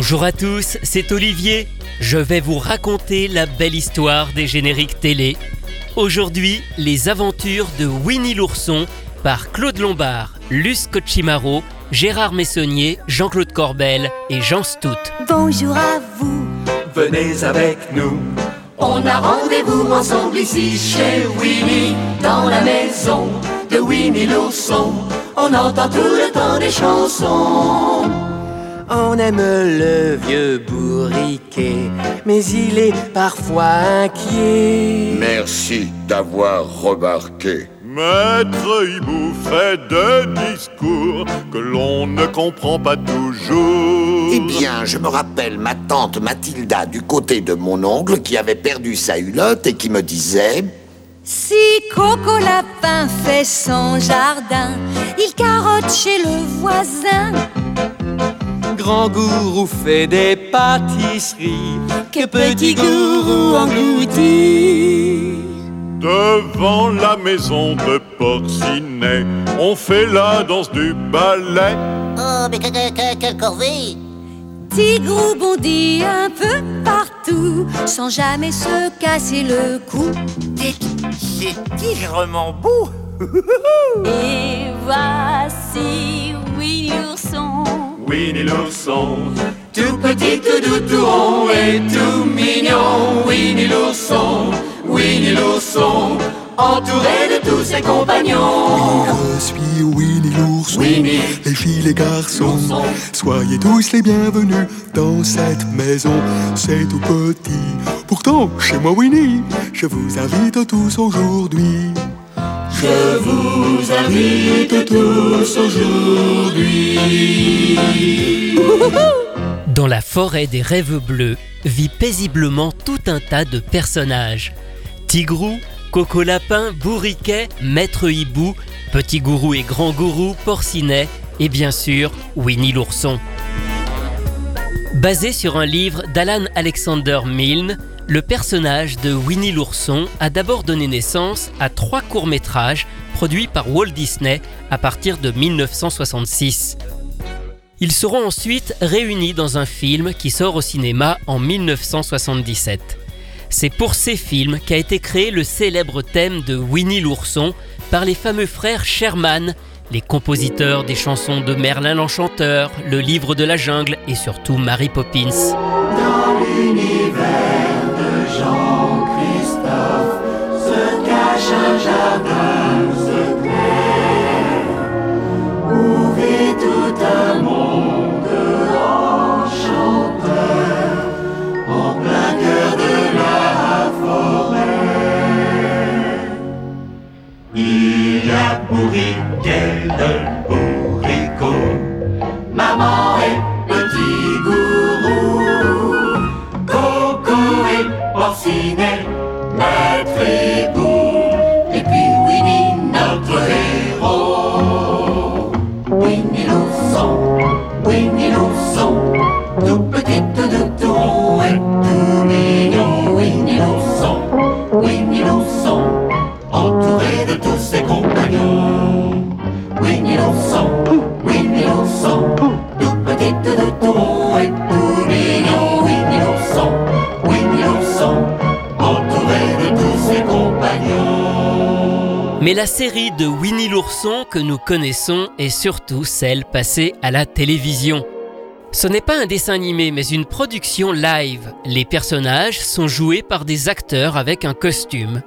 Bonjour à tous, c'est Olivier. Je vais vous raconter la belle histoire des génériques télé. Aujourd'hui, les aventures de Winnie l'ourson par Claude Lombard, Luce Cochimaro, Gérard Messonnier, Jean-Claude Corbel et Jean Stout. Bonjour à vous. Venez avec nous. On a rendez-vous ensemble ici chez Winnie, dans la maison de Winnie l'ourson. On entend tout le temps des chansons. On aime le vieux bourriquet, mais il est parfois inquiet. Merci d'avoir remarqué. Maître Hibou fait des discours que l'on ne comprend pas toujours. Eh bien, je me rappelle ma tante Mathilda du côté de mon oncle qui avait perdu sa hulotte et qui me disait Si Coco Lapin fait son jardin, il carotte chez le voisin. Grand gourou fait des pâtisseries que petit gourou engloutit. Devant la maison de Porcinet, on fait la danse du ballet. Oh, mais que- que- que- quelle corvée Tigrou bondit un peu partout, sans jamais se casser le cou. C'est tigrement beau? Et voici Winnie l'ourson, tout petit, tout doux, tout rond et tout mignon. Winnie l'ourson, Winnie l'ourson, entouré de tous ses compagnons. Je suis Winnie l'ourson, Winnie. les filles, les garçons, soyez tous les bienvenus dans cette maison. C'est tout petit, pourtant chez moi Winnie, je vous invite tous aujourd'hui. Je vous invite tous aujourd'hui. Dans la forêt des rêves bleus vit paisiblement tout un tas de personnages. Tigrou, Coco Lapin, Bourriquet, Maître Hibou, Petit Gourou et Grand Gourou, Porcinet et bien sûr Winnie l'ourson. Basé sur un livre d'Alan Alexander Milne, le personnage de Winnie l'ourson a d'abord donné naissance à trois courts-métrages produits par Walt Disney à partir de 1966. Ils seront ensuite réunis dans un film qui sort au cinéma en 1977. C'est pour ces films qu'a été créé le célèbre thème de Winnie l'ourson par les fameux frères Sherman, les compositeurs des chansons de Merlin l'Enchanteur, Le Livre de la Jungle et surtout Mary Poppins. Mais la série de Winnie l'ourson que nous connaissons est surtout celle passée à la télévision. Ce n'est pas un dessin animé mais une production live. Les personnages sont joués par des acteurs avec un costume.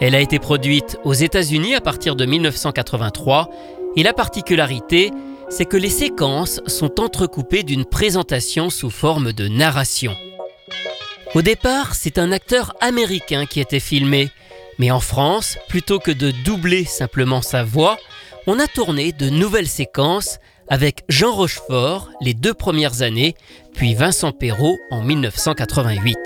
Elle a été produite aux États-Unis à partir de 1983 et la particularité, c'est que les séquences sont entrecoupées d'une présentation sous forme de narration. Au départ, c'est un acteur américain qui était filmé, mais en France, plutôt que de doubler simplement sa voix, on a tourné de nouvelles séquences avec Jean Rochefort les deux premières années, puis Vincent Perrault en 1988.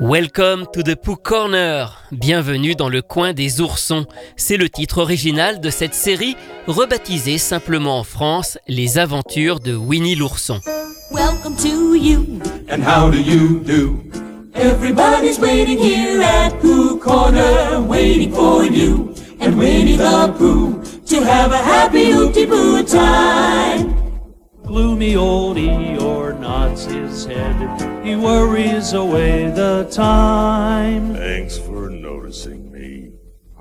Welcome to the Pooh Corner. Bienvenue dans le coin des oursons. C'est le titre original de cette série, rebaptisée simplement en France Les aventures de Winnie l'ourson. Welcome to you. And how do you do? Everybody's waiting here at Pooh Corner, waiting for you and Winnie the Pooh to have a happy hooty poo time. Gloomy old Eeyore nods his head. He worries away the time. Thanks for noticing me.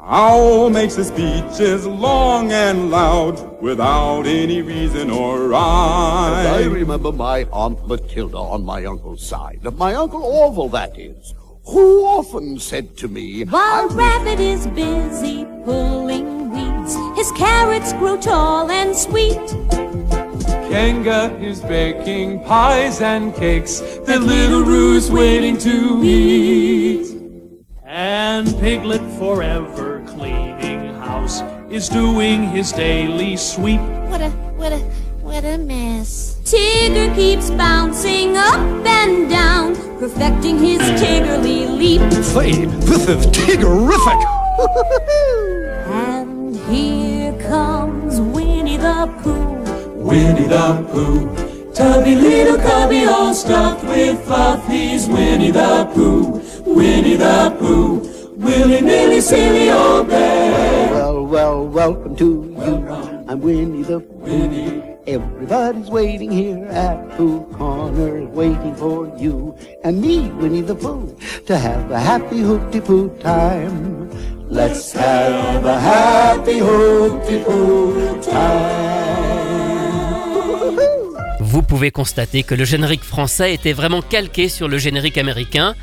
Owl makes his speeches long and loud without any reason or rhyme. And I remember my Aunt Matilda on my uncle's side. My Uncle Orville, that is, who often said to me, While Rabbit is busy pulling weeds, his carrots grow tall and sweet. Kanga is baking pies and cakes that little Roo's waiting to eat. And Piglet forever cleaning house is doing his daily sweep. What a, what a, what a mess. Tigger keeps bouncing up and down, perfecting his Tiggerly leap. Say, this is Tiggerific! And here comes Winnie the Pooh. Winnie the Pooh, tubby little cubby all stuffed with fluff. He's Winnie the Pooh, Winnie the Pooh, willy nilly silly old bear. Well, welcome to you. I'm Winnie the Pooh. Everybody's waiting here at Pooh Corner, waiting for you and me, Winnie the Pooh, to have a happy hooty poo time. Let's have a happy time. Vous pouvez constater que le générique français était vraiment calqué sur le générique américain.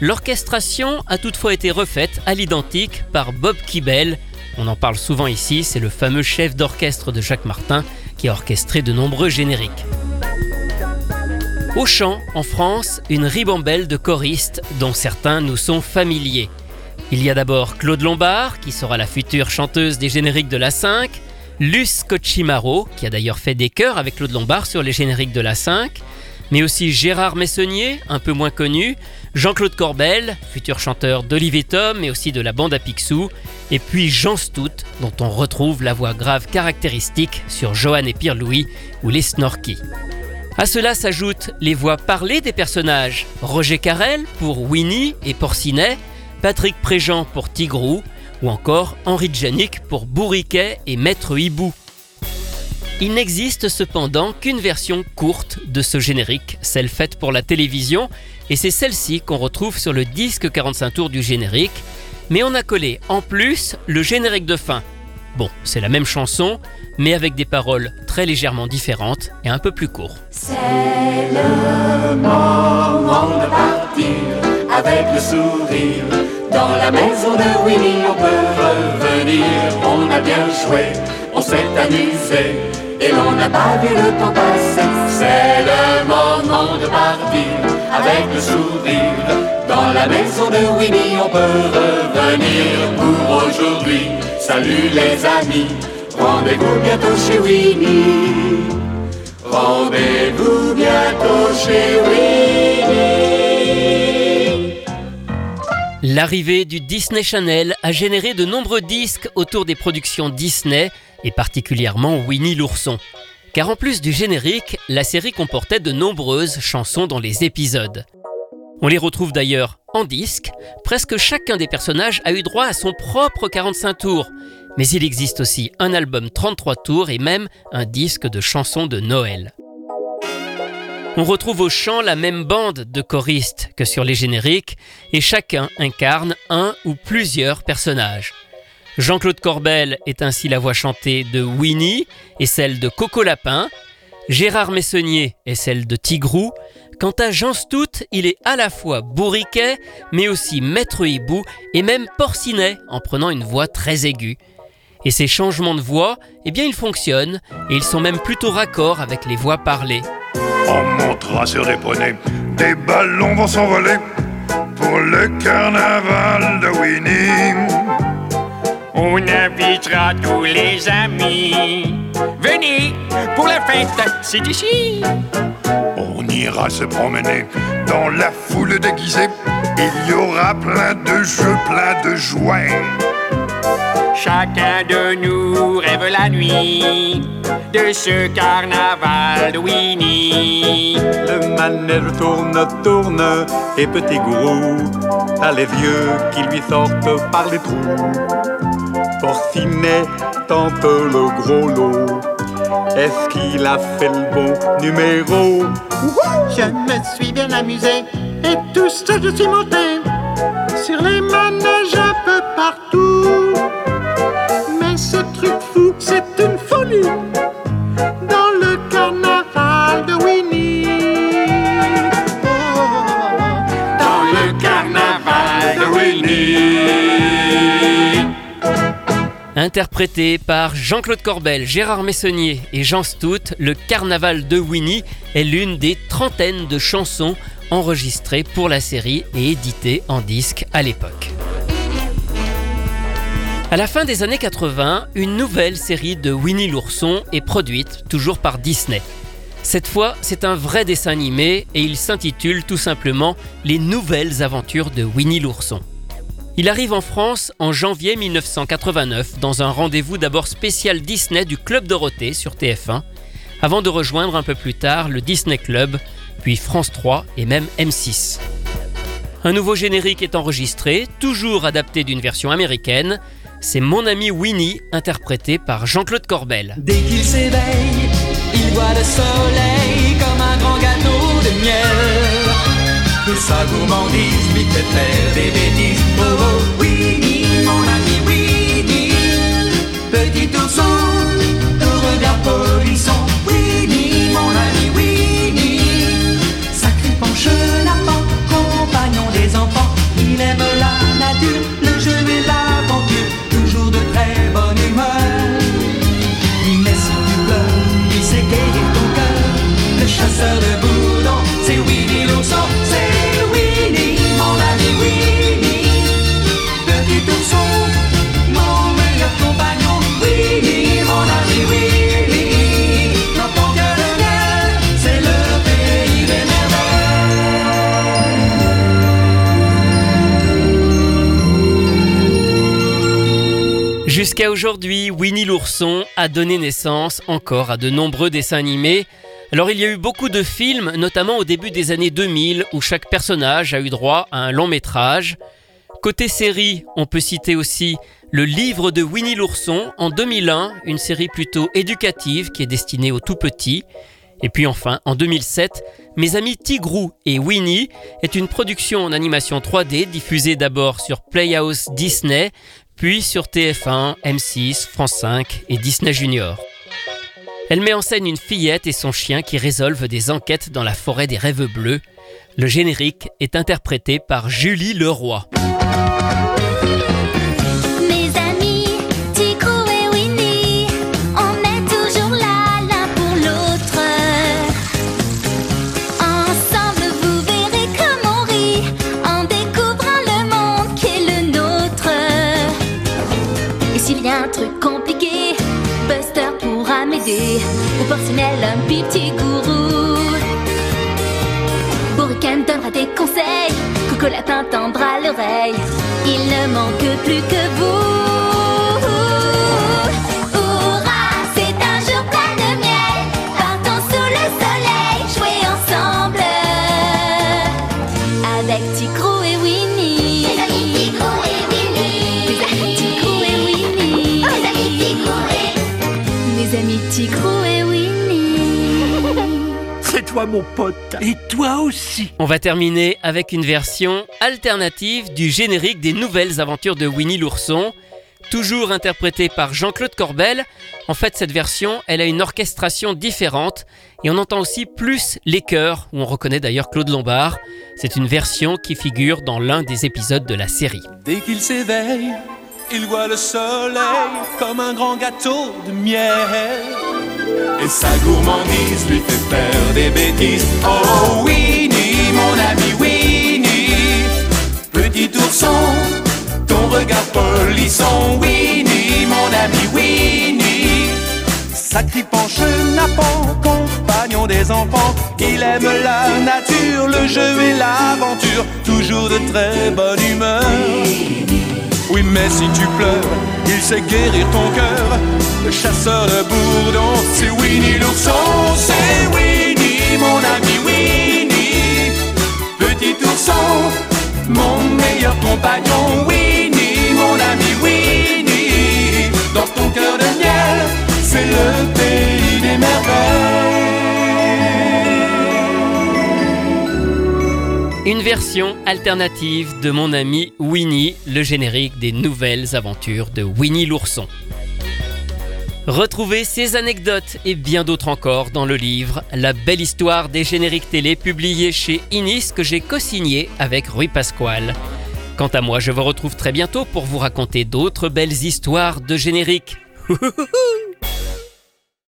L'orchestration a toutefois été refaite à l'identique par Bob Kibel. On en parle souvent ici, c'est le fameux chef d'orchestre de Jacques Martin qui a orchestré de nombreux génériques. Au chant, en France, une ribambelle de choristes dont certains nous sont familiers. Il y a d'abord Claude Lombard, qui sera la future chanteuse des génériques de la 5, Luce Cochimaro, qui a d'ailleurs fait des chœurs avec Claude Lombard sur les génériques de la 5, mais aussi Gérard Messonnier, un peu moins connu, Jean-Claude Corbel, futur chanteur d'Olivier Tom, mais aussi de la bande à Picsou, et puis Jean Stout, dont on retrouve la voix grave caractéristique sur Johan et Pierre-Louis ou les Snorky. À cela s'ajoutent les voix parlées des personnages. Roger Carrel pour Winnie et Porcinet, Patrick Préjean pour Tigrou, ou encore Henri Djanik pour Bourriquet et Maître Hibou. Il n'existe cependant qu'une version courte de ce générique, celle faite pour la télévision, et c'est celle-ci qu'on retrouve sur le disque 45 tours du générique, mais on a collé en plus le générique de fin. Bon, c'est la même chanson, mais avec des paroles très légèrement différentes et un peu plus court. C'est le moment de partir avec le sourire. Dans la maison de Winnie, on peut revenir. On a bien joué, on s'est amusé et l'on n'a pas vu le temps passer. C'est le moment de partir avec le sourire. Dans la maison de Winnie, on peut revenir pour aujourd'hui. Salut les amis, rendez-vous bientôt chez Winnie. Rendez-vous bientôt chez Winnie. L'arrivée du Disney Channel a généré de nombreux disques autour des productions Disney, et particulièrement Winnie l'ourson. Car en plus du générique, la série comportait de nombreuses chansons dans les épisodes. On les retrouve d'ailleurs en disque, presque chacun des personnages a eu droit à son propre 45 tours, mais il existe aussi un album 33 tours et même un disque de chansons de Noël. On retrouve au chant la même bande de choristes que sur les génériques et chacun incarne un ou plusieurs personnages. Jean-Claude Corbel est ainsi la voix chantée de Winnie et celle de Coco Lapin. Gérard Messonnier est celle de Tigrou. Quant à Jean Stout, il est à la fois bourriquet, mais aussi maître hibou et même porcinet en prenant une voix très aiguë. Et ces changements de voix, eh bien ils fonctionnent et ils sont même plutôt raccords avec les voix parlées. On sur des poneys, des ballons vont s'envoler pour le carnaval de Winnie. On invitera tous les amis. Venez pour la fête, c'est ici. On ira se promener dans la foule déguisée. Il y aura plein de jeux, plein de jouets. Chacun de nous rêve la nuit de ce carnaval de Winnie. Le manège tourne, tourne, et petit gourou a les yeux qui lui sortent par les trous. Porcinet tente le gros lot, Est-ce qu'il a fait le bon numéro? Je me suis bien amusé et tout ça je suis monté sur les manèges un peu partout. Interprété par Jean-Claude Corbel, Gérard Messonnier et Jean Stout, le Carnaval de Winnie est l'une des trentaines de chansons enregistrées pour la série et éditées en disque à l'époque. À la fin des années 80, une nouvelle série de Winnie l'ourson est produite, toujours par Disney. Cette fois, c'est un vrai dessin animé et il s'intitule tout simplement Les nouvelles aventures de Winnie l'ourson. Il arrive en France en janvier 1989 dans un rendez-vous d'abord spécial Disney du Club Dorothée sur TF1, avant de rejoindre un peu plus tard le Disney Club, puis France 3 et même M6. Un nouveau générique est enregistré, toujours adapté d'une version américaine. C'est Mon ami Winnie, interprété par Jean-Claude Corbel. Dès qu'il s'éveille, il voit le soleil comme un grand gâteau de miel. Et sa gourmandise. Petit ourson, au regard polisson. Winnie, mon ami Winnie, sacré penche lapin, compagnon des enfants. Il aime la nature, le jeu et l'aventure, toujours de très bonne humeur. Mais si tu pleures, il guérir ton cœur. Le chasseur de Jusqu'à aujourd'hui, Winnie l'ourson a donné naissance encore à de nombreux dessins animés. Alors il y a eu beaucoup de films, notamment au début des années 2000, où chaque personnage a eu droit à un long métrage. Côté série, on peut citer aussi le livre de Winnie l'ourson en 2001, une série plutôt éducative qui est destinée aux tout petits. Et puis enfin, en 2007, Mes amis Tigrou et Winnie est une production en animation 3D diffusée d'abord sur Playhouse Disney, puis sur TF1, M6, France 5 et Disney Junior. Elle met en scène une fillette et son chien qui résolvent des enquêtes dans la forêt des rêves bleus. Le générique est interprété par Julie Leroy. M'aider. Ou Porcinelle, un petit gourou. Bourrican donnera des conseils, Coco Lapin tendra l'oreille. Il ne manque plus que vous. Toi mon pote. Et toi aussi. On va terminer avec une version alternative du générique des nouvelles aventures de Winnie l'ourson, toujours interprétée par Jean-Claude Corbel. En fait, cette version, elle a une orchestration différente et on entend aussi plus les chœurs, où on reconnaît d'ailleurs Claude Lombard. C'est une version qui figure dans l'un des épisodes de la série. Dès qu'il s'éveille, il voit le soleil comme un grand gâteau de miel. Et sa gourmandise lui fait faire des bêtises. Oh Winnie, mon ami Winnie, petit ourson, ton regard polisson. Winnie, mon ami Winnie, sacré penche nappant, compagnon des enfants. Il aime la nature, le jeu et l'aventure, toujours de très bonne humeur. Oui, mais si tu pleures, il sait guérir ton cœur. Le chasseur de bourdons, c'est Winnie l'ourson, c'est Winnie, mon ami Winnie. Petit ourson, mon meilleur compagnon, Winnie, mon ami Winnie. Dans ton cœur de miel, c'est le pays des merveilles. Une version alternative de mon ami Winnie, le générique des nouvelles aventures de Winnie l'ourson. Retrouvez ces anecdotes et bien d'autres encore dans le livre La belle histoire des génériques télé publié chez Inis que j'ai co-signé avec Rui Pasquale. Quant à moi, je vous retrouve très bientôt pour vous raconter d'autres belles histoires de génériques.